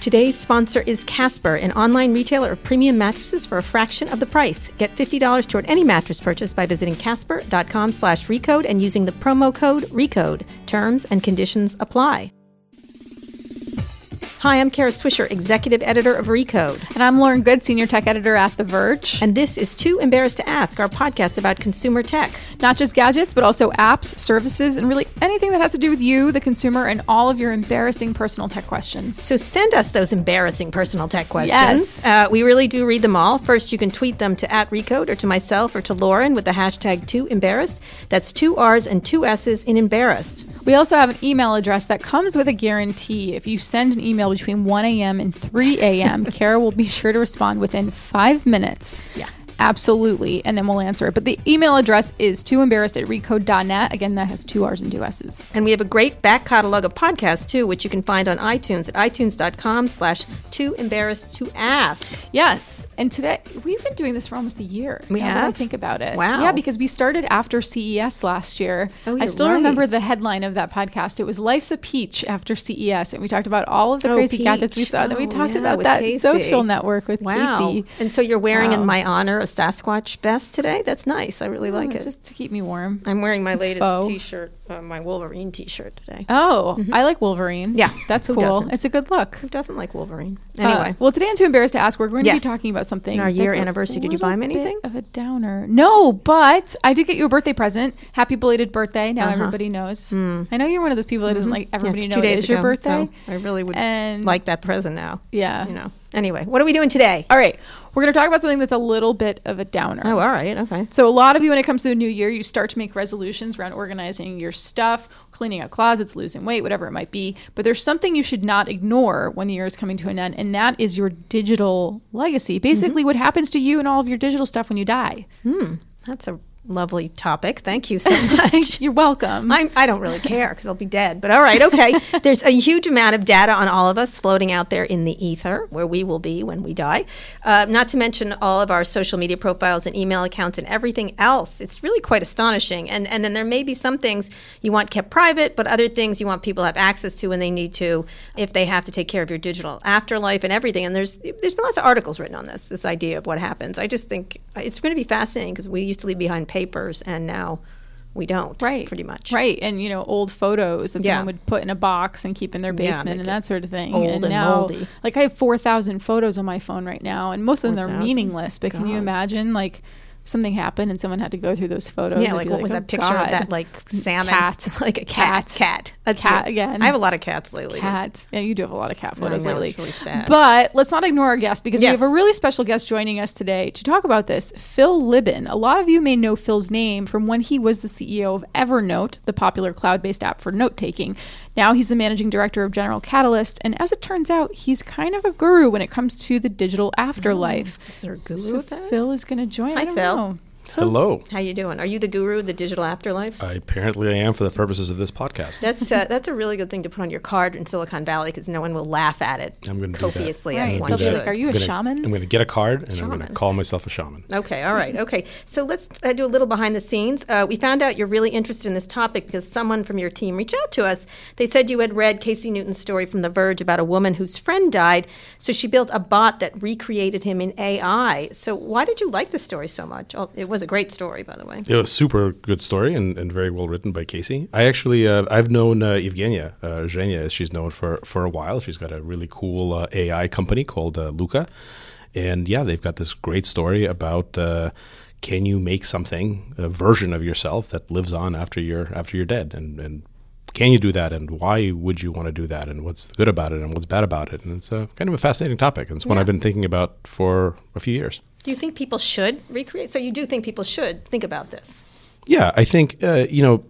Today's sponsor is Casper, an online retailer of premium mattresses for a fraction of the price. Get $50 toward any mattress purchase by visiting casper.com slash recode and using the promo code RECODE. Terms and conditions apply. Hi, I'm Kara Swisher, Executive Editor of Recode. And I'm Lauren Goode, Senior Tech Editor at The Verge. And this is Too Embarrassed to Ask, our podcast about consumer tech. Not just gadgets, but also apps, services, and really anything that has to do with you, the consumer, and all of your embarrassing personal tech questions. So send us those embarrassing personal tech questions. Yes. Uh, we really do read them all. First, you can tweet them to at Recode or to myself or to Lauren with the hashtag Too Embarrassed. That's two R's and two S's in embarrassed. We also have an email address that comes with a guarantee. If you send an email between 1 a.m. and 3 a.m., Kara will be sure to respond within five minutes. Yeah. Absolutely. And then we'll answer it. But the email address is too embarrassed at recode.net. Again, that has two R's and two S's. And we have a great back catalog of podcasts too, which you can find on iTunes at itunes.com slash too embarrassed to ask. Yes. And today, we've been doing this for almost a year. We now that I have? think about it. Wow. Yeah, because we started after CES last year. Oh, I still remember the headline of that podcast. It was Life's a Peach after CES. And we talked about all of the Oh, crazy gadgets we Peach. saw. And then we Oh, talked yeah, about that Casey. social network with Wow. Casey. And so you're wearing in my honor a Sasquatch vest today? That's nice. I really like Oh, it. Just to keep me warm. I'm wearing my It's latest faux. t-shirt, uh, my Wolverine t-shirt today. Oh, I like Wolverine. Mm-hmm. Yeah, That's who cool. doesn't? It's a good look. Who doesn't like Wolverine? Uh, Anyway. well, today I'm Too Embarrassed to Ask, we're going to Yes. be talking about something. In our year anniversary, did you buy bit anything? Of a downer. No, but I did get you a birthday present. Happy belated birthday. Now everybody knows. I know you're one of those people that doesn't like Uh-huh. Mm-hmm. Yeah, everybody it's know two it days is your birthday. so I really would And- like that present now. Yeah. You know. Anyway, what are we doing today? All right. We're going to talk about something that's a little bit of a downer. Oh, all right. Okay. So a lot of you, when it comes to the new year, you start to make resolutions around organizing your stuff, cleaning out closets, losing weight, whatever it might be. But there's something you should not ignore when the year is coming to an end, and that is your digital legacy. Basically, what happens to you and all of your digital stuff when you die. Mm, that's a lovely topic. Thank you so much. You're welcome. I'm, I don't really care because I'll be dead. But all right, okay. There's a huge amount of data on all of us floating out there in the ether, where we will be when we die. Uh, not to mention all of our social media profiles and email accounts and everything else. It's really quite astonishing. And and then there may be some things you want kept private, but other things you want people to have access to when they need to, if they have to take care of your digital afterlife and everything. And there's there's been lots of articles written on this. This idea of what happens. I just think it's going to be fascinating because we used to leave behind papers and now we don't. right. Pretty much. Right. And, you know, old photos that Yeah. someone would put in a box and keep in their basement make and that sort of thing. old and and now, moldy. like, I have 4,000 photos on my phone right now, and most of them are meaningless. But can you imagine, like, something happened and someone had to go through those photos? Yeah, like what was oh, that picture God. of that like salmon Cat. like a cat, Cat. cat. That's Cat again. I have a lot of cats lately. cat. Yeah, you do have a lot of cat photos know, lately. really sad. But let's not ignore our guest because Yes. we have a really special guest joining us today to talk about this. Phil Libin. A lot of you may know Phil's name from when he was the CEO of Evernote, the popular cloud-based app for note taking. Now he's the managing director of General Catalyst, and as it turns out, he's kind of a guru when it comes to the digital afterlife. Oh, is there a guru So of that? Phil is going to join. Hi, I don't Phil. know. Hello. How you doing? Are you the guru of the digital afterlife? I apparently I am for the purposes of this podcast. That's uh, that's a really good thing to put on your card in Silicon Valley because no one will laugh at it I'm going to do that. copiously Right. I'm one They'll gonna be do should. like, "Are you a I'm gonna- shaman?" I'm going to get a card and I'm going to Shaman. call myself a shaman. Okay, all right, okay. So let's uh, do a little behind the scenes. Uh, we found out you're really interested in this topic because someone from your team reached out to us. They said you had read Casey Newton's story from The Verge about a woman whose friend died, so she built a bot that recreated him in AI. So why did you like the story so much? Oh, it was a great story, by the way. It was super good story and, and very well written by Casey. I actually uh, I've known uh, Evgenia uh, Zhenya, as she's known for for a while. She's got a really cool uh, AI company called uh, Luka, and yeah, they've got this great story about. Uh, can you make something a version of yourself that lives on after you're after you're dead and, and can you do that and why would you want to do that and what's good about it and what's bad about it and it's a kind of a fascinating topic and it's one Yeah. I've been thinking about for a few years. Do you think people should recreate? So you do think people should think about this? Yeah, I think uh, you know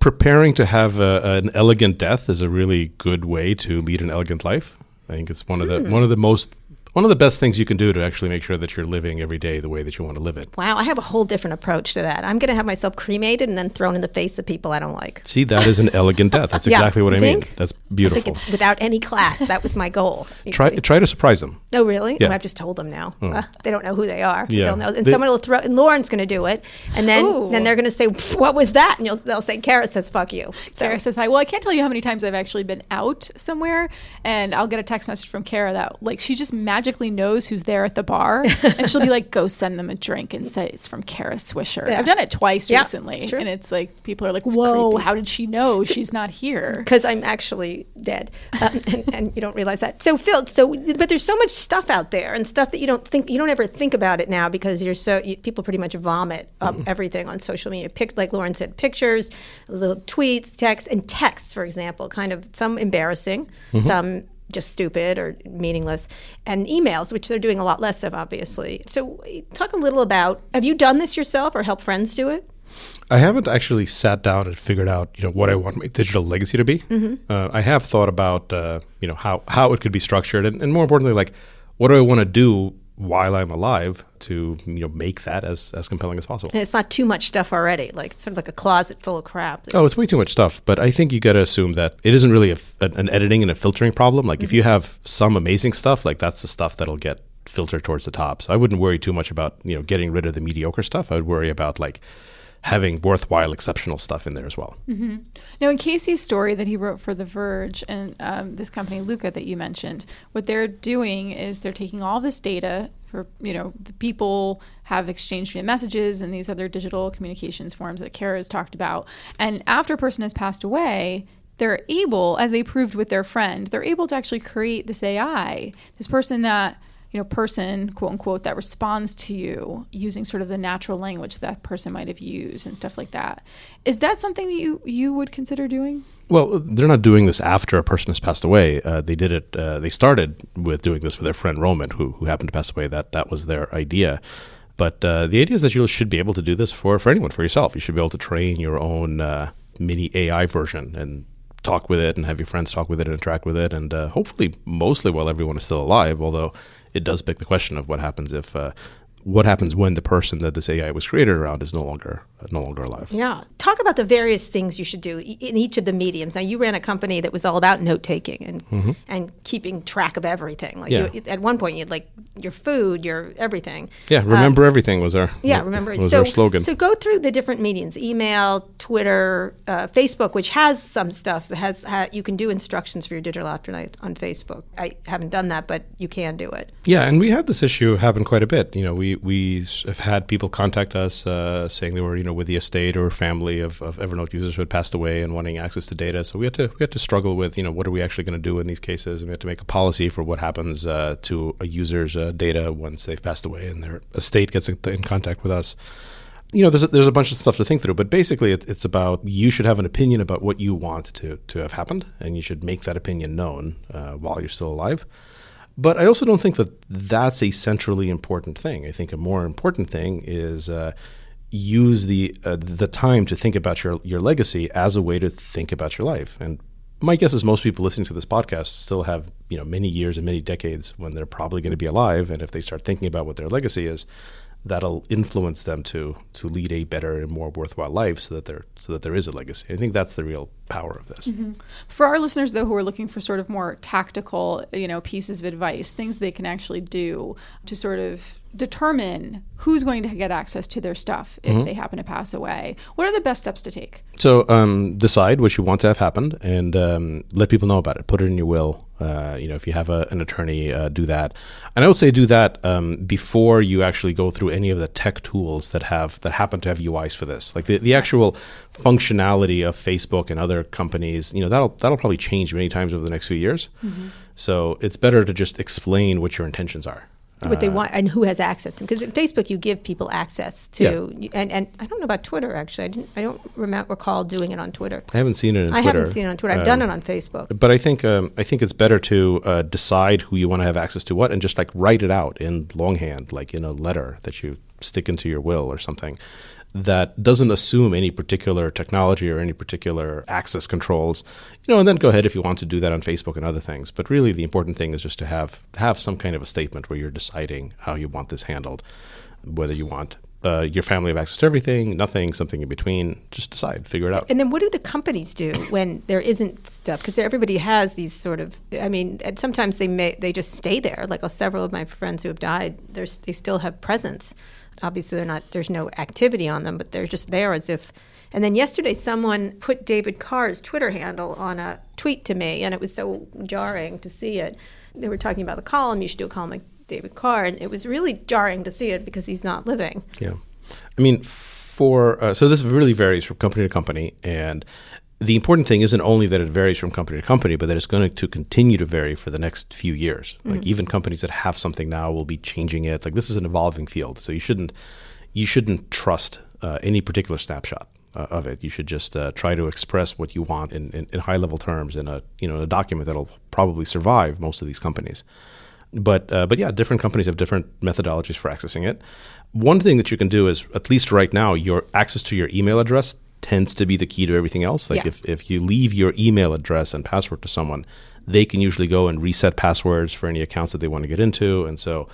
preparing to have a, an elegant death is a really good way to lead an elegant life. I think it's one of the one of the most one of the best things you can do to actually make sure that you're living every day the way that you want to live it. Wow, I have a whole different approach to that. I'm going to have myself cremated and then thrown in the face of people I don't like. See, that is an elegant death. That's Yeah, exactly what you I mean. think? That's I beautiful. think it's without any class. That was my goal. Try try to surprise them. Oh, really? Yeah. Oh, I've just told them now. Uh, they don't know who they are. Yeah. They'll know. And They- someone will throw, and Lauren's going to do it. And then, Ooh. then they're going to say, what was that? And you'll, they'll say, Kara says, fuck you. So, Kara says hi. Well, I can't tell you how many times I've actually been out somewhere and I'll get a text message from Kara that like she just magically knows who's there at the bar and she'll be like, go send them a drink and say it's from Kara Swisher. Yeah. I've done it twice Yeah, recently. it's. And it's like people are like, whoa, creepy. how did she know she's not here? because I'm actually dead, um, and, and you don't realize that. So Phil, so but there's so much stuff out there and stuff that you don't think you don't ever think about it now because you're so you, people pretty much vomit up everything on social media. Pic, like Lauren said, pictures, little tweets, text, and text, for example, kind of some embarrassing, some just stupid or meaningless, and emails, which they're doing a lot less of, obviously. So talk a little about have you done this yourself or help friends do it? I haven't actually sat down and figured out, you know, what I want my digital legacy to be. Mm-hmm. Uh, I have thought about, uh, you know, how how it could be structured, and, and more importantly, like, what do I want to do while I'm alive to, you know, make that as as compelling as possible. And it's not too much stuff already, like sort of like a closet full of crap. Oh, it's way too much stuff. But I think you got to assume that it isn't really a an, an editing and a filtering problem. Like, if you mm-hmm. have some amazing stuff, like that's the stuff that'll get filtered towards the top. So I wouldn't worry too much about you know getting rid of the mediocre stuff. I would worry about like having worthwhile, exceptional stuff in there as well. Now, in Casey's story that he wrote for The Verge and um, this company, Luka, that you mentioned, what they're doing is they're taking all this data for, you know, the people have exchanged messages and these other digital communications forms that Kara has talked about. And after a person has passed away, they're able, as they proved with their friend, they're able to actually create this AI, this person that you know, person, quote unquote, that responds to you using sort of the natural language that person might have used and stuff like that. Is that something that you you would consider doing? Well, they're not doing this after a person has passed away. Uh, they did it. Uh, they started with doing this for their friend Roman, who who happened to pass away. That that was their idea. But uh, the idea is that you should be able to do this for for anyone, for yourself. You should be able to train your own uh, mini AI version and talk with it, and have your friends talk with it, and interact with it, and uh, hopefully, mostly while everyone is still alive. Although it does beg the question of what happens if. Uh, what happens when the person that this AI was created around is no longer no longer alive? Yeah. Talk about the various things you should do in each of the mediums. Now, you ran a company that was all about note taking and and keeping track of everything. Like Yeah. you, at one point, you had like your food, your everything. Yeah, remember everything was our Yeah, remember. was so, our slogan. So go through the different mediums: email, Twitter, uh, Facebook, which has some stuff that has ha- you can do instructions for your digital afterlife on Facebook. I haven't done that, but you can do it. Yeah, and we had this issue happen quite a bit. You know, we we have had people contact us uh, saying they were you know with the estate or family of, of Evernote users who had passed away and wanting access to data. So we had to we had to struggle with you know what are we actually going to do in these cases, and we had to make a policy for what happens uh, to a user's uh, data once they've passed away and their estate gets in, in contact with us. You know, there's a, there's a bunch of stuff to think through, but basically, it, it's about you should have an opinion about what you want to to have happened, and you should make that opinion known uh, while you're still alive. But I also don't think that that's a centrally important thing. I think a more important thing is uh, use the uh, the time to think about your your legacy as a way to think about your life. And my guess is most people listening to this podcast still have you know many years and many decades when they're probably going to be alive. And if they start thinking about what their legacy is, that'll influence them to to lead a better and more worthwhile life, so that there so that there is a legacy. I think that's the real power of this. Mm-hmm. For our listeners, though, who are looking for sort of more tactical, you know, pieces of advice, things they can actually do to sort of determine who's going to get access to their stuff if they happen to pass away, what are the best steps to take? So um, decide what you want to have happened and um, let people know about it. Put it in your will. Uh, you know, if you have a, an attorney, uh, do that. And I would say do that um, before you actually go through any of the tech tools that have that happen to have UIs for this. Like the, the actual functionality of Facebook and other companies. You know, that'll that'll probably change many times over the next few years. So it's better to just explain what your intentions are. What they want and who has access to them. Because at Facebook, you give people access to, and, and I don't know about Twitter actually. I didn't. I don't remember, recall doing it on Twitter. I haven't seen it in I Twitter. haven't seen it on Twitter. I've done it on Facebook. But I think um, I think it's better to uh, decide who you want to have access to what, and just like write it out in longhand, like in a letter that you stick into your will or something. That doesn't assume any particular technology or any particular access controls, you know, and then go ahead if you want to do that on Facebook and other things. But really, the important thing is just to have have some kind of a statement where you're deciding how you want this handled, whether you want uh, your family have access to everything, nothing, something in between. Just decide, figure it out. And then what do the companies do when there isn't stuff? Because everybody has these sort of. I mean, sometimes they may they just stay there. Like uh, several of my friends who have died, they still have presence. Obviously, they're not. There's no activity on them, but they're just there as if. And then yesterday, someone put David Carr's Twitter handle on a tweet to me, and it was so jarring to see it. They were talking about the column. You should do a column like David Carr, and it was really jarring to see it because he's not living. Yeah, I mean, for uh, so this really varies from company to company, and the important thing isn't only that it varies from company to company, but that it's going to continue to vary for the next few years. Mm-hmm. Like even companies that have something now will be changing it. Like this is an evolving field, so you shouldn't you shouldn't trust uh, any particular snapshot uh, of it. You should just uh, try to express what you want in, in, in, high level terms in a you know in a document that'll probably survive most of these companies. But uh, but yeah, different companies have different methodologies for accessing it. One thing that you can do is at least right now, your access to your email address tends to be the key to everything else. Like yeah. if, if you leave your email address and password to someone, they can usually go and reset passwords for any accounts that they want to get into. And so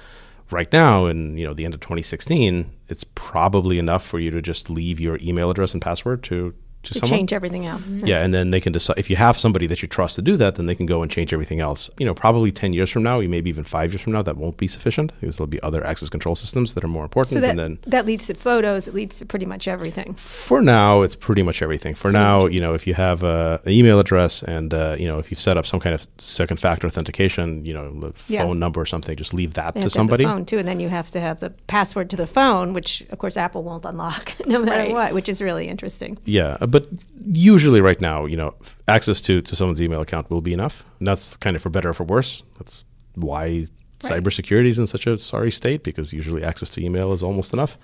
right now in you know the end of 2016, it's probably enough for you to just leave your email address and password to to, to someone. change everything else. Mm-hmm. Yeah, and then they can decide if you have somebody that you trust to do that, then they can go and change everything else. You know, probably ten years from now, maybe even five years from now, that won't be sufficient because there'll be other access control systems that are more important. So that, and then that leads to photos. It leads to pretty much everything. For now, it's pretty much everything. For now, you know, if you have uh, an email address and uh, you know if you've set up some kind of second factor authentication, you know, the yeah. phone number or something, just leave that they to somebody. To phone too, and then you have to have the password to the phone, which of course Apple won't unlock no matter right. what, which is really interesting. Yeah, but usually right now, you know, access to, to someone's email account will be enough. And that's kind of for better or for worse. That's why right. cybersecurity is in such a sorry state because usually access to email is almost enough.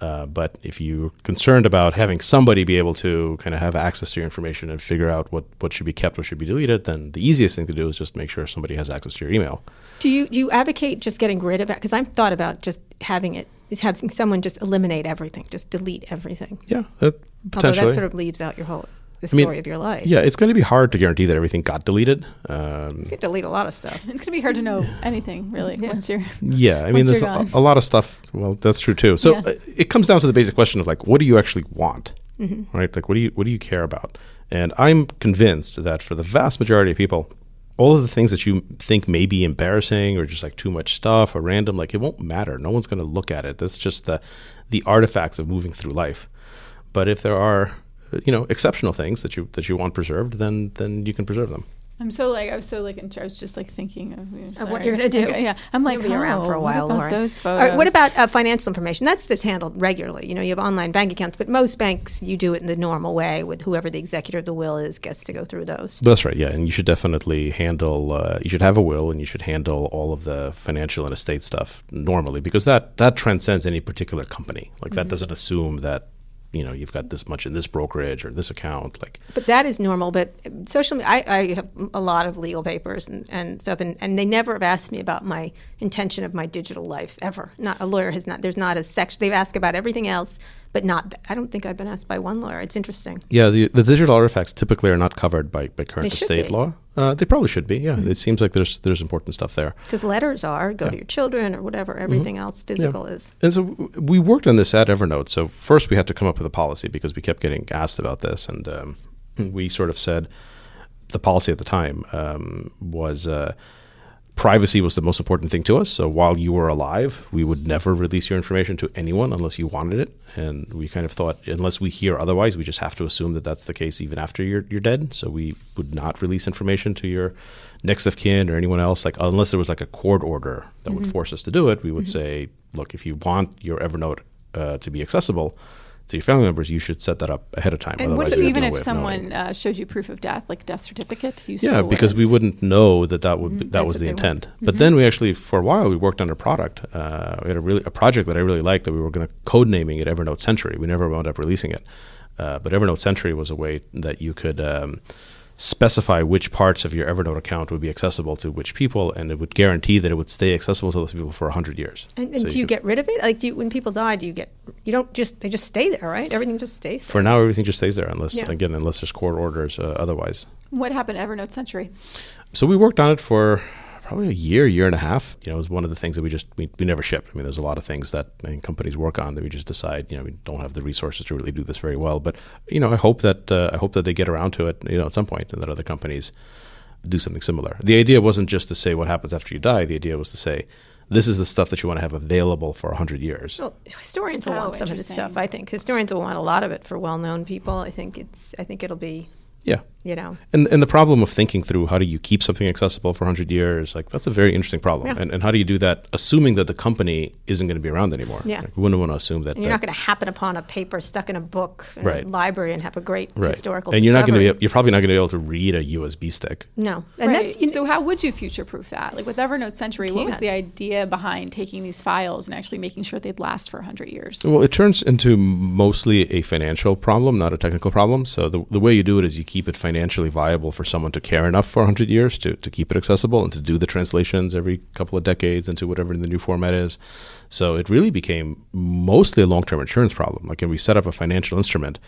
Uh, but if you're concerned about having somebody be able to kind of have access to your information and figure out what, what should be kept, what should be deleted, then the easiest thing to do is just make sure somebody has access to your email. Do you do you advocate just getting rid of it? Because I've thought about just having it, having someone just eliminate everything, just delete everything. Yeah, that, Although that sort of leaves out your whole the story I mean, of your life. Yeah, it's going to be hard to guarantee that everything got deleted. Um, you could delete a lot of stuff. It's going to be hard to know anything really yeah. once you're. Yeah, I mean, there's a, a, lot of stuff. Well, that's true too. So yeah. uh, it comes down to the basic question of like, what do you actually want, mm-hmm. right? Like, what do you what do you care about? And I'm convinced that for the vast majority of people, all of the things that you think may be embarrassing or just like too much stuff or random, like it won't matter. No one's going to look at it. That's just the the artifacts of moving through life. But if there are you know exceptional things that you that you want preserved, then then you can preserve them. I'm so like I was so like in charge, just like thinking of, you know, of what you're gonna do. yeah, I'm like You'll be around for a while. What about those photos? Right, what about uh, financial information? That's just handled regularly. You know, you have online bank accounts, but most banks you do it in the normal way with whoever the executor of the will is gets to go through those. That's right. Yeah, and you should definitely handle. Uh, you should have a will, and you should handle all of the financial and estate stuff normally because that that transcends any particular company. Like mm-hmm. that doesn't assume that you know you've got this much in this brokerage or this account like but that is normal but social I, I have a lot of legal papers and, and stuff and, and they never have asked me about my intention of my digital life ever. Not a lawyer has not there's not a section they've asked about everything else but not i don't think i've been asked by one lawyer. It's interesting. Yeah the, the digital artifacts typically are not covered by, by current estate law uh, they probably should be. Yeah, mm-hmm. it seems like there's there's important stuff there. Because letters are go yeah. to your children or whatever. Mm-hmm. Everything mm-hmm. else physical yeah. is. And so we worked on this at Evernote. So first we had to come up with a policy because we kept getting asked about this, and um, we sort of said the policy at the time um, was. Uh, privacy was the most important thing to us. So while you were alive, we would never release your information to anyone unless you wanted it. And we kind of thought, unless we hear otherwise, we just have to assume that that's the case even after you're, you're dead. So we would not release information to your next of kin or anyone else. Like unless there was like a court order that mm-hmm. would force us to do it, we would mm-hmm. say, look, if you want your Evernote uh, to be accessible, to your family members, you should set that up ahead of time. And what if, even if someone uh, showed you proof of death, like death certificate? You yeah, because we wouldn't know that that would mm-hmm. that was the intent. Mm-hmm. But then we actually, for a while, we worked on a product. Uh, we had a really a project that I really liked that we were going to code naming it Evernote Century. We never wound up releasing it, uh, but Evernote Century was a way that you could. Um, specify which parts of your Evernote account would be accessible to which people, and it would guarantee that it would stay accessible to those people for hundred years. And, and So do you could- get rid of it? Like, do you, when people die, do you get? You don't just they just stay there, right? Everything just stays. There. for now everything just stays there unless Yeah. again unless there's court orders uh, otherwise. What happened to Evernote Century? So we worked on it for probably a year, year and a half. You know, it was one of the things that we just we, we never shipped. I mean, there's a lot of things that I mean, companies work on that we just decide, you know, we don't have the resources to really do this very well. But you know, I hope that uh, I hope that they get around to it, you know, at some point, and that other companies do something similar. The idea wasn't just to say what happens after you die. The idea was to say this is the stuff that you want to have available for hundred years. Well, historians will Oh, want some of this stuff. I think historians will want a lot of it for well-known people. I think it's. I think it'll be. Yeah. You know. And, and the problem of thinking through how do you keep something accessible for 100 years, like that's a very interesting problem. Yeah. And, and how do you do that, assuming that the company isn't going to be around anymore? Yeah. Like, we wouldn't want to assume that. And you're that- not going to happen upon a paper stuck in a book in Right. a library and have a great right. historical. And you're not going to be, you're probably not going to be able to read a USB stick. No, and right. that's you know, so how would you future-proof that? Like with Evernote Century, what was the idea behind taking these files and actually making sure they'd last for 100 years? Well, it turns into mostly a financial problem, not a technical problem. So the, the way you do it is you keep it financially viable for someone to care enough for 100 years to, to keep it accessible and to do the translations every couple of decades into whatever the new format is. So it really became mostly a long-term insurance problem. Like, and we set up a financial instrument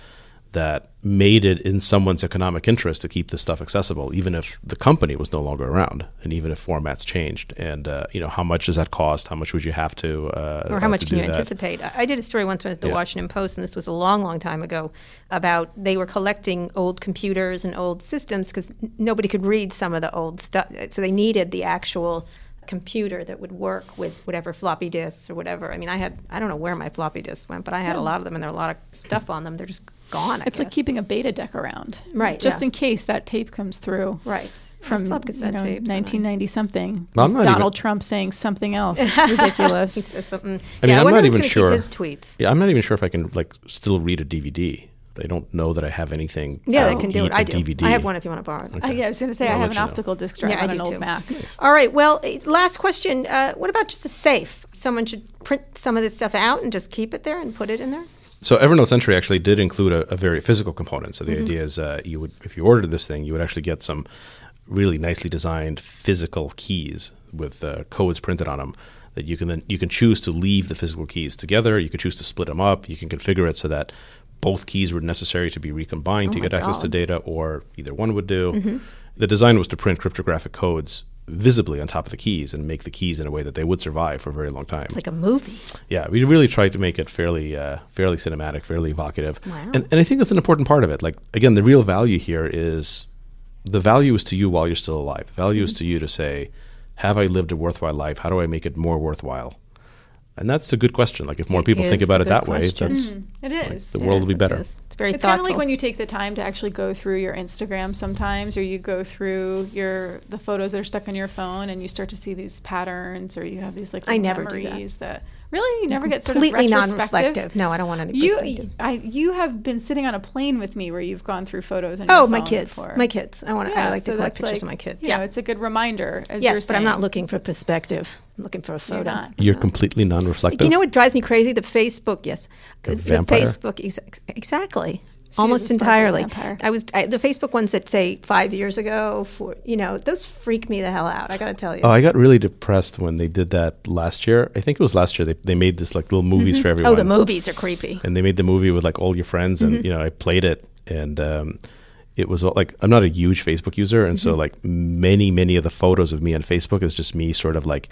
that made it in someone's economic interest to keep this stuff accessible, even if the company was no longer around, and even if formats changed. And uh, you know, how much does that cost? How much would you have to? Uh, or how much can do you that? anticipate? I I did a story once at the Yeah. Washington Post, and this was a long, long time ago, about they were collecting old computers and old systems because nobody could read some of the old stuff, so they needed the actual computer that would work with whatever floppy disks or whatever. I mean, I had I don't know where my floppy disks went, but I had a lot of them, and there are a lot of stuff on them. They're just gone. I It's like keeping a beta deck around, Right, Just yeah. in case that tape comes through. right From you cassette know, tapes, and I- 1990 something. Well, I'm not Donald even- Trump saying something else He ridiculous. says something. I mean, yeah, I'm wonder not even sure. His tweets. Yeah, I'm not even sure if I can like still read a DVD. I don't know that I have anything. Yeah, that they can do it. I a do. DVD. I have one if you want to borrow it. Uh, yeah, I was going to say I'll I have an you know. optical disc drive Yeah, I on do an old too. Mac. All right. Well, eh, last question. Uh, what about just a safe? Someone should print some of this stuff out and just keep it there and put it in there. So Evernote Century actually did include a, a very physical component. So the Mm-hmm. idea is, uh, you would if you ordered this thing, you would actually get some really nicely designed physical keys with uh, codes printed on them that you can then you can choose to leave the physical keys together. You can choose to split them up. You can configure it so that both keys were necessary to be recombined to Oh my get access to Mm-hmm. data, or either one would do. The design was to print cryptographic codes visibly on top of the keys and make the keys in a way that they would survive for a very long time. It's like a movie. Yeah, we really tried to make it fairly, uh, fairly cinematic, fairly evocative, Wow. and and I think that's an important part of it. Like again, the real value here is the value is to you while you're still alive. The value is Mm-hmm. to you to say, have I lived a worthwhile life? How do I make it more worthwhile? And that's a good question. Like if more It people think about it good that way, question. that's mm-hmm. It is. the world will be Yes, it better. It's very It's kind of like when you take the time to actually go through your Instagram sometimes, or you go through your the photos that are stuck on your phone, and you start to see these patterns, or you have these like I little never do that. memories that. Really you never get sort completely of retrospective. non-reflective. No, I don't want any. You. I, you have been sitting on a plane with me where you've gone through photos. On your Oh, my kids. before. My kids. I want. to. I like so to collect pictures like, of my kids. You Yeah. know, it's a good reminder. As you're yes, but I'm not looking for perspective. I'm looking for a photo. not. you're completely non-reflective. You know what drives me crazy? The Facebook. Yes, A the vampire? Facebook. Ex- exactly. She Almost is a sparkly entirely. I was I, the Facebook ones that say five years ago. For you know, those freak me the hell out. I got to tell you. Oh, I got really depressed when they did that last year. I think it was last year. They they made this like little movies mm-hmm. for everyone. oh, the movies are creepy. and they made the movie with like all your friends and mm-hmm. you know i played it and um, it was all- like i'm not a huge facebook user and so mm-hmm. like many many of the photos of me on facebook is just me sort of like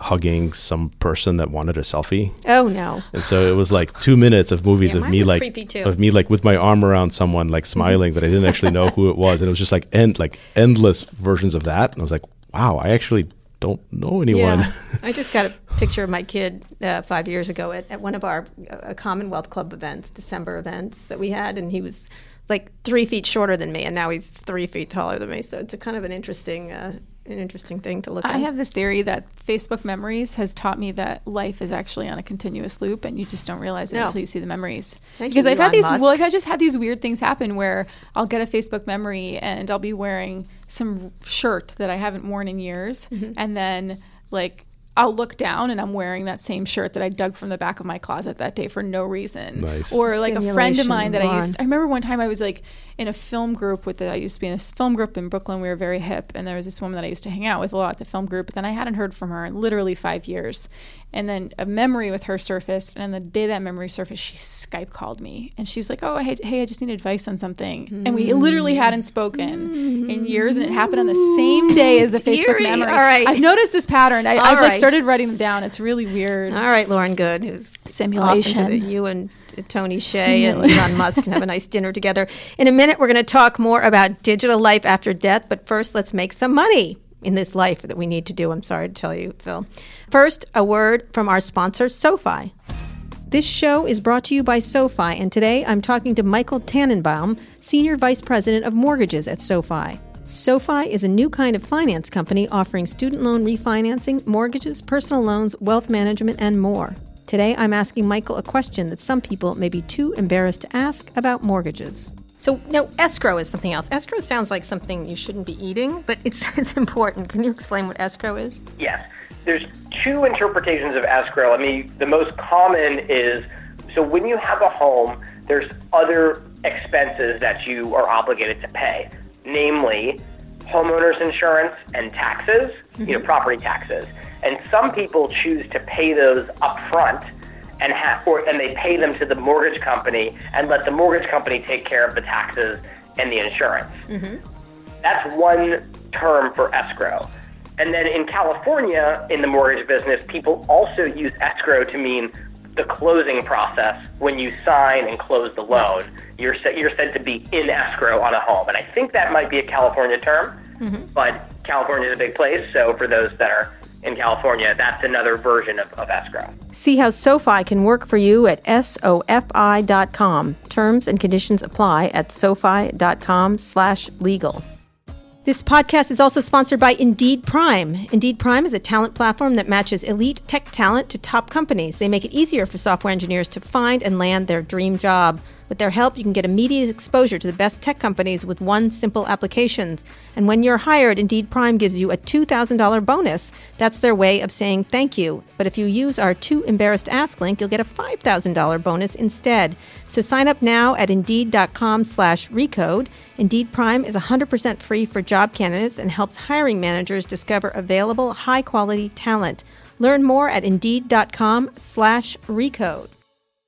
hugging some person that wanted a selfie. Oh no. and so it was like two minutes of movies Yeah, of me like of me like with my arm around someone like smiling that i didn't actually know who it was. And it was just like end like endless versions of that. And i was like wow i actually don't know anyone. Yeah. I just got a picture of my kid uh, five years ago at, at one of our uh, Commonwealth Club events, December events that we had, and he was like three feet shorter than me, and now he's three feet taller than me. So it's a kind of an interesting, uh, an interesting thing to look at. I have this theory that Facebook memories has taught me that life is actually on a continuous loop, and you just don't realize it No. until you see the memories. Thank because you, I've had these, Musk. well, I've just had these weird things happen where I'll get a Facebook memory and I'll be wearing some shirt that I haven't worn in years, Mm-hmm. and then like I'll look down and I'm wearing that same shirt that I dug from the back of my closet that day for no reason. Nice. Or like a friend of mine that I Lauren. used. I remember one time I was like in a film group with the. I used to be in a film group in Brooklyn. We were very hip, and there was this woman that I used to hang out with a lot at the film group. But then I hadn't heard from her in literally five years. And then a memory with her surfaced, and the day that memory surfaced, she Skype called me, and she was like, "Oh, hey, hey I just need advice on something." And we literally mm. hadn't spoken in mm. years, and it happened on the same day as the Facebook Eerie. memory. All right. I've noticed this pattern. I, All I've like started writing them down. It's really weird. All right, Lauren Goode, who's Simulation. off into the- you and Tony Hsieh and Elon Musk can have a nice dinner together. In a minute, we're going to talk more about digital life after death. But first, let's make some money in this life that we need to do. I'm sorry to tell you, Phil. First, a word from our sponsor, SoFi. This show is brought to you by SoFi, and today I'm talking to Michael Tannenbaum, Senior Vice President of Mortgages at SoFi. SoFi is a new kind of finance company offering student loan refinancing, mortgages, personal loans, wealth management, and more. Today I'm asking Michael a question that some people may be too embarrassed to ask about mortgages. So, now escrow is something else. Escrow sounds like something you shouldn't be eating, but it's, it's important. Can you explain what escrow is? Yes. There's two interpretations of escrow. I mean, the most common is so when you have a home, there's other expenses that you are obligated to pay, namely homeowners insurance and taxes, you know, mm-hmm. property taxes. And some people choose to pay those upfront and have or and they pay them to the mortgage company and let the mortgage company take care of the taxes and the insurance. Mm-hmm. That's one term for escrow. And then in California, in the mortgage business, people also use escrow to mean the closing process when you sign and close the loan. You're said, you're said to be in escrow on a home. And I think that might be a California term, mm-hmm. but California is a big place. So for those that are in California, that's another version of, of escrow. See how SoFi can work for you at sofi.com. Terms and conditions apply at sofi.com slash legal. This podcast is also sponsored by Indeed Prime. Indeed Prime is a talent platform that matches elite tech talent to top companies. They make it easier for software engineers to find and land their dream job. With their help, you can get immediate exposure to the best tech companies with one simple application. And when you're hired, Indeed Prime gives you a $2,000 bonus. That's their way of saying thank you. But if you use our Too Embarrassed Ask link, you'll get a $5,000 bonus instead. So sign up now at Indeed.com slash recode. Indeed Prime is 100% free for job candidates and helps hiring managers discover available high-quality talent. Learn more at Indeed.com slash recode.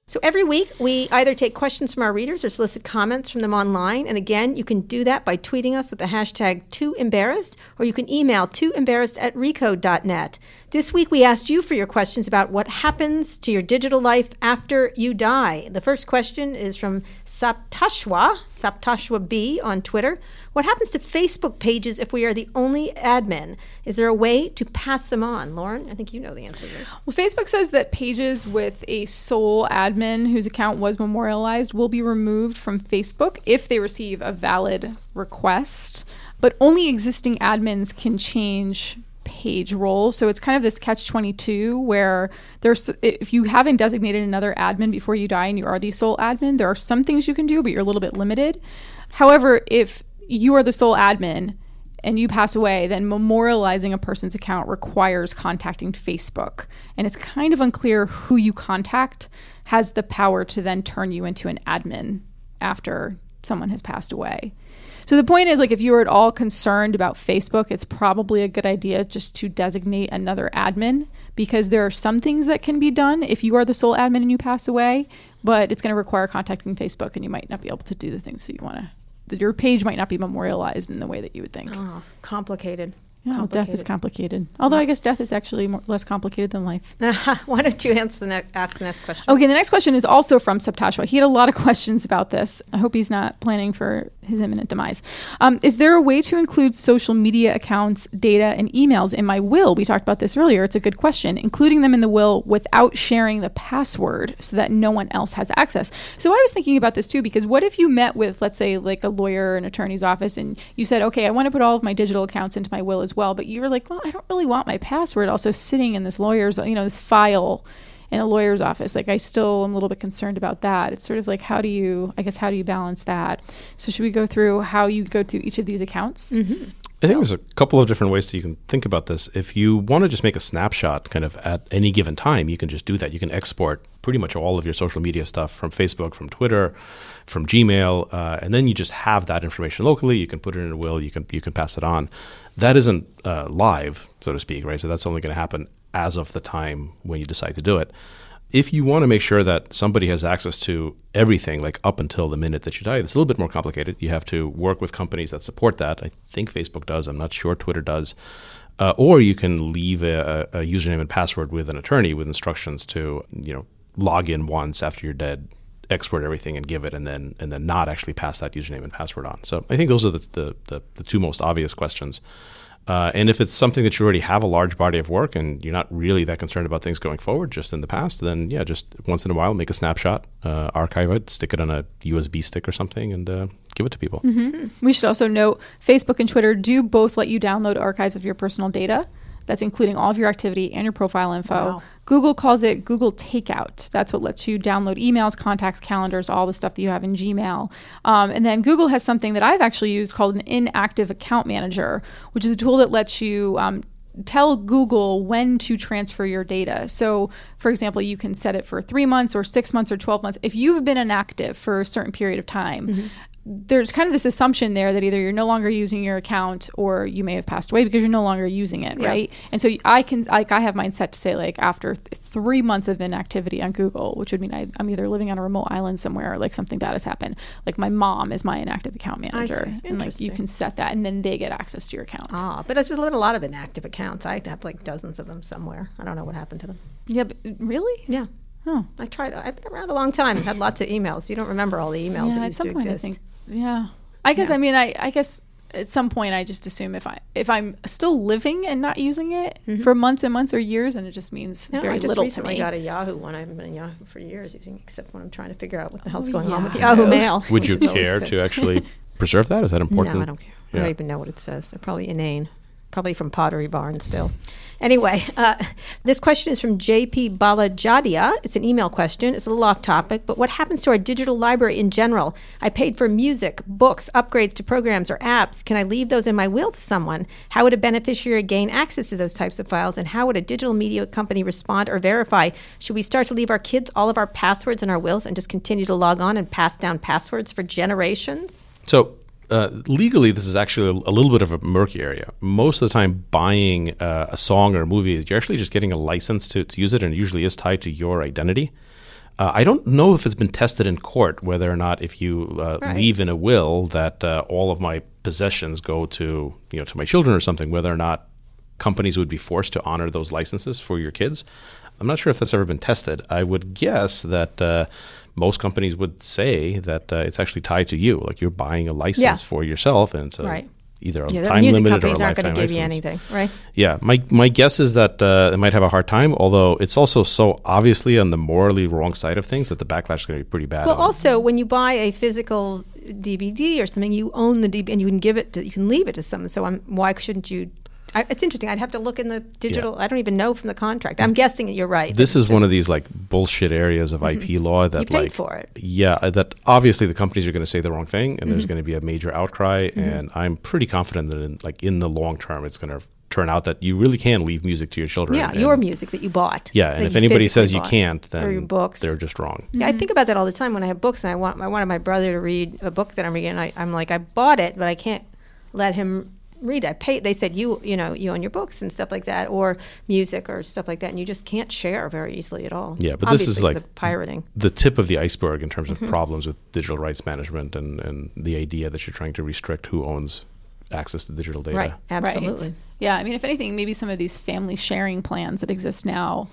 So every week, we either take questions from our readers or solicit comments from them online. And again, you can do that by tweeting us with the hashtag TooEmbarrassed, or you can email tooembarrassed at recode.net. This week, we asked you for your questions about what happens to your digital life after you die. The first question is from Saptashwa, Saptashwa B on Twitter. What happens to Facebook pages if we are the only admin? Is there a way to pass them on? Lauren, I think you know the answer to this. Well, Facebook says that pages with a sole admin whose account was memorialized will be removed from Facebook if they receive a valid request, but only existing admins can change page roles. So it's kind of this catch 22 where there's if you haven't designated another admin before you die and you are the sole admin, there are some things you can do, but you're a little bit limited. However, if you are the sole admin and you pass away, then memorializing a person's account requires contacting Facebook. And it's kind of unclear who you contact has the power to then turn you into an admin after someone has passed away. So the point is like if you are at all concerned about Facebook, it's probably a good idea just to designate another admin because there are some things that can be done if you are the sole admin and you pass away, but it's going to require contacting Facebook and you might not be able to do the things that you want to your page might not be memorialized in the way that you would think. Oh, complicated. Yeah, death is complicated. Although I guess death is actually more, less complicated than life. Why don't you answer the next, ask the next question? Okay, the next question is also from Saptashwa. He had a lot of questions about this. I hope he's not planning for his imminent demise. Um, is there a way to include social media accounts, data, and emails in my will? We talked about this earlier. It's a good question. Including them in the will without sharing the password so that no one else has access. So I was thinking about this too because what if you met with, let's say, like a lawyer, or an attorney's office, and you said, okay, I want to put all of my digital accounts into my will as well, but you were like, well, I don't really want my password also sitting in this lawyer's, you know, this file in a lawyer's office. Like I still am a little bit concerned about that. It's sort of like how do you I guess how do you balance that? So should we go through how you go through each of these accounts? I think there's a couple of different ways that you can think about this. If you want to just make a snapshot kind of at any given time, you can just do that. You can export pretty much all of your social media stuff from Facebook, from Twitter, from Gmail, uh, and then you just have that information locally. You can put it in a will. You can you can pass it on. That isn't uh, live, so to speak, right? So that's only going to happen as of the time when you decide to do it if you want to make sure that somebody has access to everything, like up until the minute that you die, it's a little bit more complicated. You have to work with companies that support that. I think Facebook does. I'm not sure Twitter does. Uh, or you can leave a, a, username and password with an attorney with instructions to, you know, log in once after you're dead, export everything and give it, and then and then not actually pass that username and password on. So I think those are the the, the, the two most obvious questions. Uh, and if it's something that you already have a large body of work and you're not really that concerned about things going forward, just in the past, then yeah, just once in a while make a snapshot, uh, archive it, stick it on a USB stick or something, and uh, give it to people. Mm-hmm. We should also note Facebook and Twitter do both let you download archives of your personal data. That's including all of your activity and your profile info. Wow. Google calls it Google Takeout. That's what lets you download emails, contacts, calendars, all the stuff that you have in Gmail. Um, and then Google has something that I've actually used called an inactive account manager, which is a tool that lets you um, tell Google when to transfer your data. So, for example, you can set it for three months or six months or 12 months. If you've been inactive for a certain period of time, mm-hmm there's kind of this assumption there that either you're no longer using your account or you may have passed away because you're no longer using it, yeah. right? And so I can like I have mine set to say like after th- three months of inactivity on Google, which would mean I, am either living on a remote island somewhere or like something bad has happened. Like my mom is my inactive account manager, and like you can set that, and then they get access to your account. Ah, but it's just a lot of inactive accounts. I have like dozens of them somewhere. I don't know what happened to them. Yeah, but really? Yeah. Oh, I tried. I've been around a long time. Had lots of emails. You don't remember all the emails yeah, that used to exist. I think yeah. I guess yeah. I mean I I guess at some point I just assume if I if I'm still living and not using it mm-hmm. for months and months or years, and it just means no, very I just little recently to got a Yahoo one. I haven't been a Yahoo for years using, except when I'm trying to figure out what the hell's oh, going yeah. on with the Yahoo Mail. Would you care to actually preserve that? Is that important? No, I don't care. Yeah. I don't even know what it says. They're probably inane probably from Pottery Barn still. Anyway, uh, this question is from JP Balajadia. It's an email question. It's a little off topic, but what happens to our digital library in general? I paid for music, books, upgrades to programs or apps. Can I leave those in my will to someone? How would a beneficiary gain access to those types of files? And how would a digital media company respond or verify? Should we start to leave our kids all of our passwords in our wills and just continue to log on and pass down passwords for generations? So, uh, legally, this is actually a, a, little bit of a murky area. Most of the time, buying uh, a song or a movie, you're actually just getting a license to, to use it, and it usually is tied to your identity. Uh, I don't know if it's been tested in court whether or not if you uh, right. leave in a will that uh, all of my possessions go to you know to my children or something. Whether or not companies would be forced to honor those licenses for your kids. I'm not sure if that's ever been tested. I would guess that most companies would say that uh, it's actually tied to you. Like you're buying a license yeah. for yourself, and it's a, right. either a yeah, time music limited companies or a aren't going to give license. you anything, right? Yeah, my my guess is that uh, it might have a hard time. Although it's also so obviously on the morally wrong side of things that the backlash is going to be pretty bad. Well, also when you buy a physical DVD or something, you own the DVD and you can give it to, you can leave it to someone. So I'm, why shouldn't you I, it's interesting. I'd have to look in the digital. Yeah. I don't even know from the contract. I'm guessing you're right. This is just, one of these like bullshit areas of mm-hmm. IP law that like for it. Yeah, uh, that obviously the companies are going to say the wrong thing, and mm-hmm. there's going to be a major outcry. Mm-hmm. And I'm pretty confident that in, like in the long term, it's going to turn out that you really can leave music to your children. Yeah, your music that you bought. Yeah, and if anybody says you can't, then books. they're just wrong. Yeah, I think about that all the time when I have books and I want I wanted my brother to read a book that I'm reading. I, I'm like, I bought it, but I can't let him read I pay they said you you know you own your books and stuff like that or music or stuff like that and you just can't share very easily at all yeah but Obviously this is like pirating the tip of the iceberg in terms of mm-hmm. problems with digital rights management and and the idea that you're trying to restrict who owns access to digital data right absolutely right. yeah i mean if anything maybe some of these family sharing plans that exist now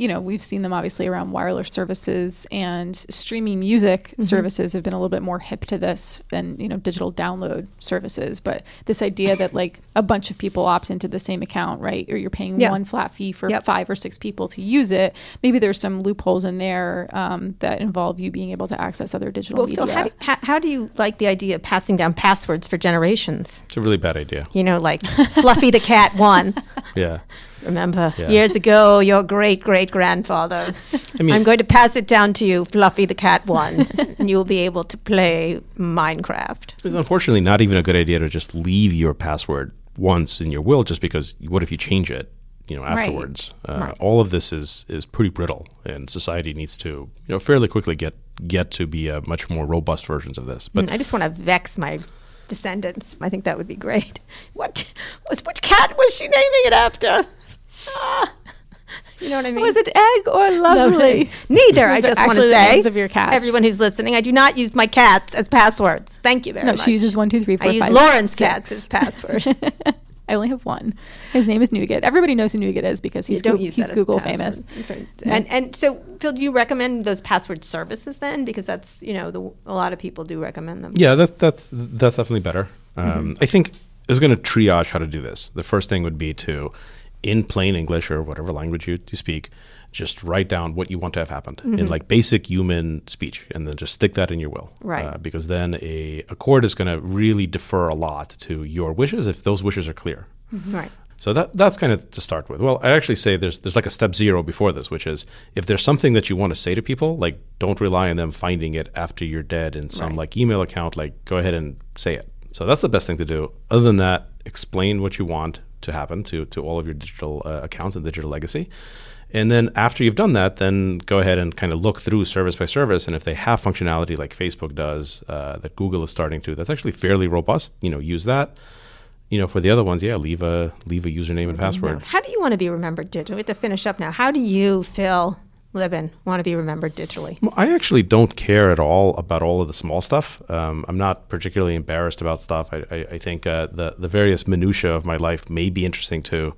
you know, we've seen them obviously around wireless services and streaming music mm-hmm. services have been a little bit more hip to this than, you know, digital download services. But this idea that like a bunch of people opt into the same account, right? Or you're paying yeah. one flat fee for yep. five or six people to use it. Maybe there's some loopholes in there um, that involve you being able to access other digital well, media. Phil, how do, how, how do you like the idea of passing down passwords for generations? It's a really bad idea. You know, like Fluffy the cat one. yeah. Remember yeah. years ago, your great great grandfather. I mean, I'm going to pass it down to you, Fluffy the cat one, and you'll be able to play Minecraft. It's unfortunately not even a good idea to just leave your password once in your will just because what if you change it you know afterwards uh, all of this is is pretty brittle and society needs to you know fairly quickly get get to be uh, much more robust versions of this but I just want to vex my descendants. I think that would be great. What was what cat was she naming it after? Ah. You know what I mean? Was it egg or lovely? Neither. I Those are just want to say, names of your cats. everyone who's listening, I do not use my cats as passwords. Thank you very No, much. she uses one, two, three, four, I use Lauren's six. cats as password. I only have one. His name is Nougat. Everybody knows who Nougat is because he's don't Goo- use he's that as Google password. famous. And and so, Phil, do you recommend those password services then? Because that's you know the, a lot of people do recommend them. yeah that, that's that's definitely better um, Mm-hmm. i think is going to triage how to do this the first thing would be to in plain english or whatever language you, you speak just write down what you want to have happened in like basic human speech and then just stick that in your will Mm-hmm. Right. uh, because then a, a court is going to really defer a lot to your wishes if those wishes are clear Right. So that that's kind of to start with. Well, I actually say there's there's like a step zero before this, which is if there's something that you want to say to people, like don't rely on them finding it after you're dead in some Right. like email account. Like go ahead and say it. So that's the best thing to do. Other than that, explain what you want to happen to to all of your digital uh, accounts and digital legacy. And then after you've done that, then go ahead and kind of look through service by service. And if they have functionality like Facebook does, uh, that Google is starting to, that's actually fairly robust. You know, use that you know, for the other ones, yeah, leave a leave a username and password. How do you want to be remembered digitally? We have to finish up now. How do you, Phil Libin, want to be remembered digitally? I actually don't care at all about all of the small stuff. Um, I'm not particularly embarrassed about stuff. I, I, I think uh, the the various minutia of my life may be interesting to,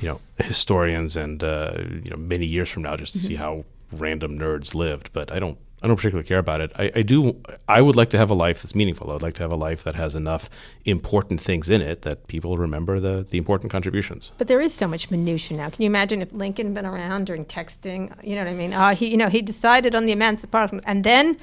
you know, historians and uh, you know many years from now just to see how random nerds lived. But I don't I don't particularly care about it. I, I do. I would like to have a life that's meaningful. I would like to have a life that has enough important things in it that people remember the the important contributions. But there is so much minutia now. Can you imagine if Lincoln had been around during texting? You know what I mean? Uh, he, you know, he decided on the Emancipation, and then,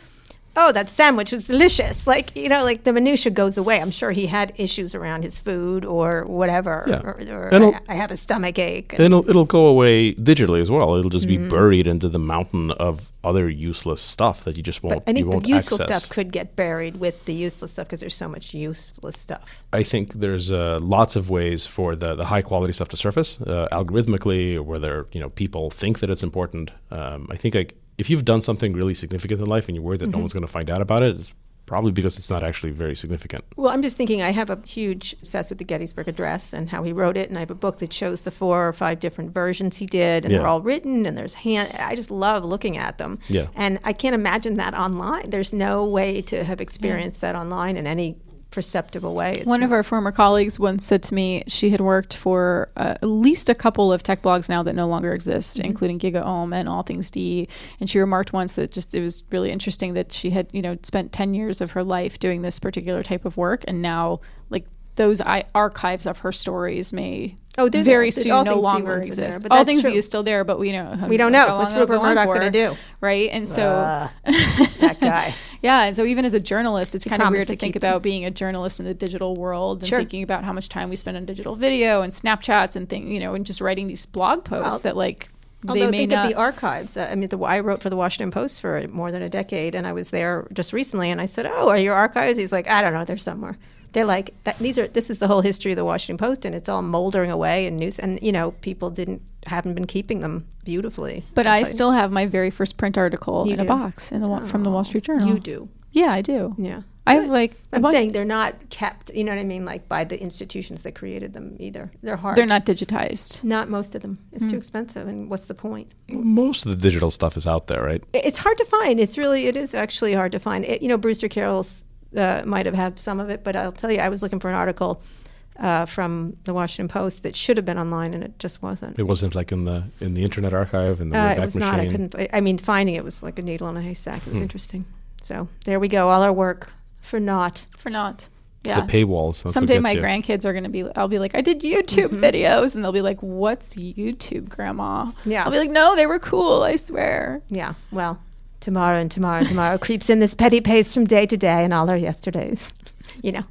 oh, that sandwich was delicious. Like, you know, like the minutia goes away. I'm sure he had issues around his food or whatever. Yeah. Or, or I, I have a stomach ache. And it'll it'll go away digitally as well. It'll just Mm-hmm. be buried into the mountain of other useless stuff that you just won't. I you think the useful access. stuff could get buried with the useless stuff because there's so much useless stuff. I think there's uh, lots of ways for the, the high quality stuff to surface uh, algorithmically, or whether you know people think that it's important. Um, I think like if you've done something really significant in life and you're worried that Mm-hmm. no one's going to find out about it, it's probably because it's not actually very significant. Well, I'm just thinking I have a huge obsessed with the Gettysburg Address and how he wrote it, and I have a book that shows the four or five different versions he did, and Yeah. they're all written, and there's hand. I just love looking at them. Yeah. And I can't imagine that online. There's no way to have experienced that online in any perceptible way. One of our former colleagues once said to me she had worked for uh, at least a couple of tech blogs now that no longer exist, Mm-hmm. including GigaOM and All Things D. And she remarked once that just it was really interesting that she had you know spent ten years of her life doing this particular type of work, and now like those I- archives of her stories may Oh, they're very there. soon All no longer are there, exist. but All Things D true. is still there, but we know We don't know. What's Rupert Murdoch gonna do? right? And so that guy. yeah, and so even as a journalist, it's kind of weird to to think about being a journalist in the digital world and Sure. thinking about how much time we spend on digital video and Snapchats and thing, you know, and just writing these blog posts Well, that like they Although may think not. of the archives. Uh, I mean, the, I wrote for the Washington Post for more than a decade, and I was there just recently, and I said, "Oh, are your archives?" He's like, "I don't know, they're somewhere." They're like, that, "These are this is the whole history of the Washington Post, and it's all moldering away and news, and you know, people didn't haven't been keeping them beautifully." but I'll I tell you. still have my very first print article You in a box in the Wa- from the Wall Street Journal. you do, Yeah, I do. yeah. I have like a I'm bunch- saying they're not kept. You know what I mean? Like by the institutions that created them either. They're hard. they're not digitized. Not most of them. It's Hmm. too expensive, and what's the point? Most of the digital stuff is out there, right? It's hard to find. It's really, it is actually hard to find. It, you know, Brewster Kahle's uh, might have had some of it, but I'll tell you, I was looking for an article uh, from the Washington Post that should have been online, and it just wasn't. It wasn't like in the in the Internet Archive and the Uh, Wayback it was not. I Machine. couldn't. I mean, finding it was like a needle in a haystack. Hmm. It was interesting. So there we go. All our work for naught. For not. It's Yeah. the paywalls. That's Someday my you. grandkids are going to be, I'll be like, I did YouTube Mm-hmm. videos. And they'll be like, What's YouTube, Grandma? Yeah. I'll be like, No, they were cool, I swear. Yeah. Well, tomorrow and tomorrow and tomorrow creeps in this petty pace from day to day, and all our yesterdays. you know.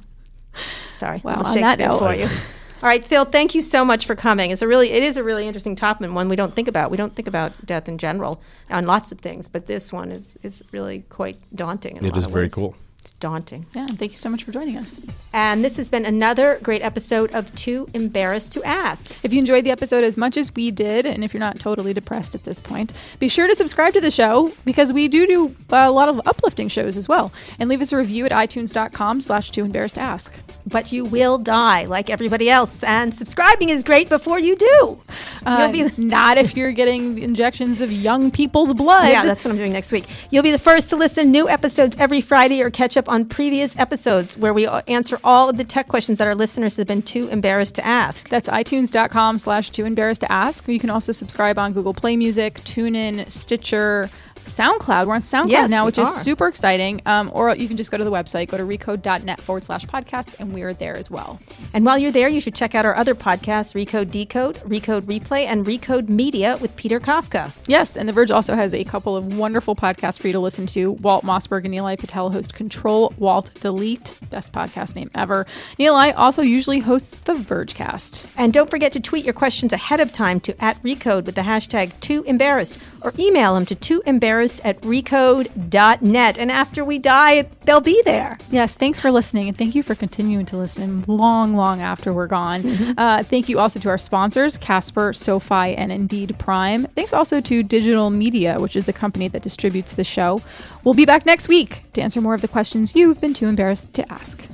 Sorry. Well, little on that Shakespeare note- for you. All right, Phil. Thank you so much for coming. It's a really, it is a really interesting topic and one we don't think about. We don't think about death in general on lots of things, but this one is is really quite daunting. In a lot is of very ways. cool. It's daunting. Yeah, and thank you so much for joining us. And this has been another great episode of Too Embarrassed to Ask. If you enjoyed the episode as much as we did, and if you're not totally depressed at this point, be sure to subscribe to the show because we do do a lot of uplifting shows as well. And leave us a review at itunes.com slash too embarrassed to ask. But you will die like everybody else, and subscribing is great before you do. Uh, You'll be not if you're getting injections of young people's blood. Yeah, that's what I'm doing next week. You'll be the first to listen to new episodes every Friday or catch up on previous episodes where we answer all of the tech questions that our listeners have been too embarrassed to ask. That's itunes.com slash too embarrassed to ask. You can also subscribe on Google Play Music, TuneIn, Stitcher, SoundCloud. We're on SoundCloud Yes, now, which is super exciting. Um, or you can just go to the website, go to recode.net forward slash podcasts, and we're there as well. And while you're there, you should check out our other podcasts, Recode Decode, Recode Replay, and Recode Media with Peter Kafka. Yes, and The Verge also has a couple of wonderful podcasts for you to listen to. Walt Mossberg and Nilay Patel host Control Walt Delete, best podcast name ever. Nilay also usually hosts the Vergecast. And don't forget to tweet your questions ahead of time to at Recode with the hashtag too embarrassed or email them to too embarrassed at recode.net. And after we die, they'll be there. Yes, thanks for listening, and thank you for continuing to listen long, long after we're gone. Uh, thank you also to our sponsors, Casper, SoFi, and Indeed Prime. Thanks also to Digital Media, which is the company that distributes the show. We'll be back next week to answer more of the questions you've been too embarrassed to ask.